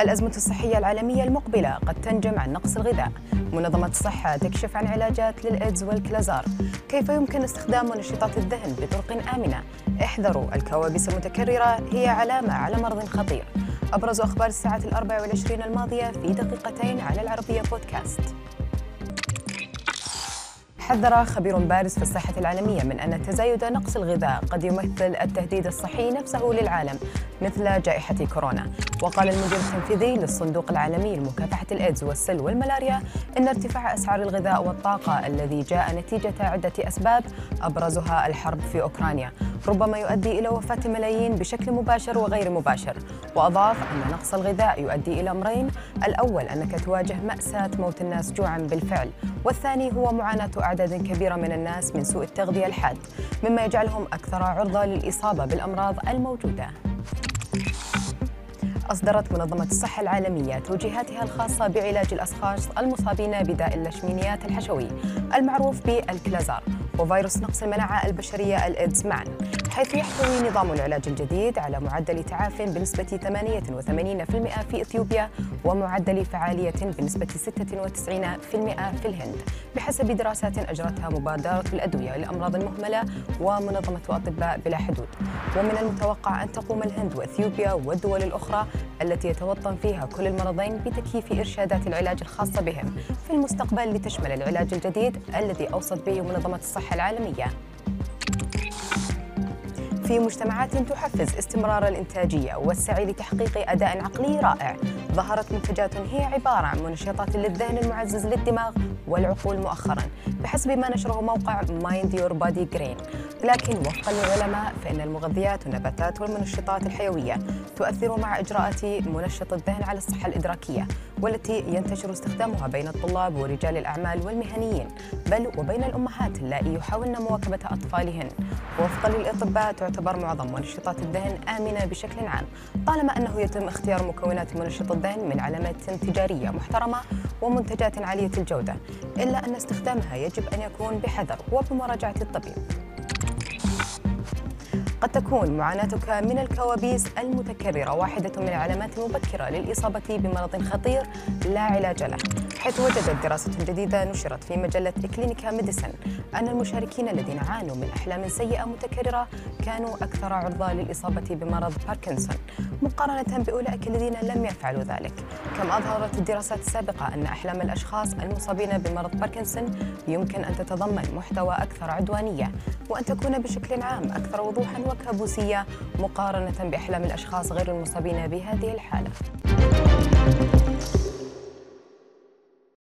الأزمة الصحية العالمية المقبلة قد تنجم عن نقص الغذاء. منظمة الصحة تكشف عن علاجات للإيدز والكالازار. كيف يمكن استخدام منشطات الذهن بطرق آمنة؟ احذروا الكوابيس المتكررة هي علامة على مرض خطير. أبرز أخبار الساعة الأربع والعشرين الماضية في دقيقتين على العربية بودكاست. حذر خبير بارز في الصحة العالمية من أن تزايد نقص الغذاء قد يمثل التهديد الصحي نفسه للعالم مثل جائحة كورونا. وقال المدير التنفيذي للصندوق العالمي لمكافحة الإيدز والسل والملاريا أن ارتفاع أسعار الغذاء والطاقة الذي جاء نتيجة عدة أسباب أبرزها الحرب في أوكرانيا. ربما يؤدي إلى وفاة ملايين بشكل مباشر وغير مباشر. وأضاف أن نقص الغذاء يؤدي إلى أمرين. الأول أنك تواجه مأساة موت الناس جوعا بالفعل. والثاني هو معاناة أعداد كبيرة من الناس من سوء التغذية الحاد مما يجعلهم أكثر عرضة للإصابة بالأمراض الموجودة. أصدرت منظمة الصحة العالمية توجيهاتها الخاصة بعلاج الأشخاص المصابين بداء اللشمينيات الحشوي المعروف بالكلازار وفيروس نقص المناعة البشرية الإيدز معا حيث يحتوي نظام العلاج الجديد على معدل تعاف بنسبة 88% في إثيوبيا ومعدل فعالية بنسبة 96% في الهند. بحسب دراسات أجرتها مبادرة الأدوية للأمراض المهملة ومنظمة أطباء بلا حدود. ومن المتوقع أن تقوم الهند وإثيوبيا والدول الأخرى التي يتوطن فيها كل المرضين بتكييف إرشادات العلاج الخاصة بهم في المستقبل لتشمل العلاج الجديد الذي أوصت به منظمة الصحة العالمية. في مجتمعات تحفز استمرار الإنتاجية والسعي لتحقيق أداء عقلي رائع. ظهرت منتجات هي عبارة عن منشطات للذهن المعزز للدماغ والعقول مؤخرا بحسب ما نشره موقع mindbodygreen لكن وفقا للعلماء فإن المغذيات والنباتات والمنشطات الحيوية تؤثر مع إجراءات منشط الذهن على الصحة الإدراكية والتي ينتشر استخدامها بين الطلاب ورجال الأعمال والمهنيين بل وبين الأمهات اللائي يحاولن مواكبة أطفالهن. وفقا للأطباء تعتبر معظم منشطات الذهن آمنة بشكل عام طالما أنه يتم اختيار مكونات منشط الذهن من علامات تجارية محترمة ومنتجات عالية الجودة إلا أن استخدامها يجب أن يكون بحذر وبمراجعة الطبيب. قد تكون معاناتك من الكوابيس المتكررة واحدة من العلامات المبكرة للإصابة بمرض خطير لا علاج له. حيث وجدت دراسة جديدة نشرت في مجلة eClinicalMedicine أن المشاركين الذين عانوا من أحلام سيئة متكررة كانوا أكثر عرضة للإصابة بمرض باركنسون مقارنة بأولئك الذين لم يفعلوا ذلك. كما أظهرت الدراسات السابقة أن أحلام الأشخاص المصابين بمرض باركنسون يمكن أن تتضمن محتوى أكثر عدوانية. وأن تكون بشكل عام أكثر وضوحا وكابوسية مقارنة بأحلام الأشخاص غير المصابين بهذه الحالة.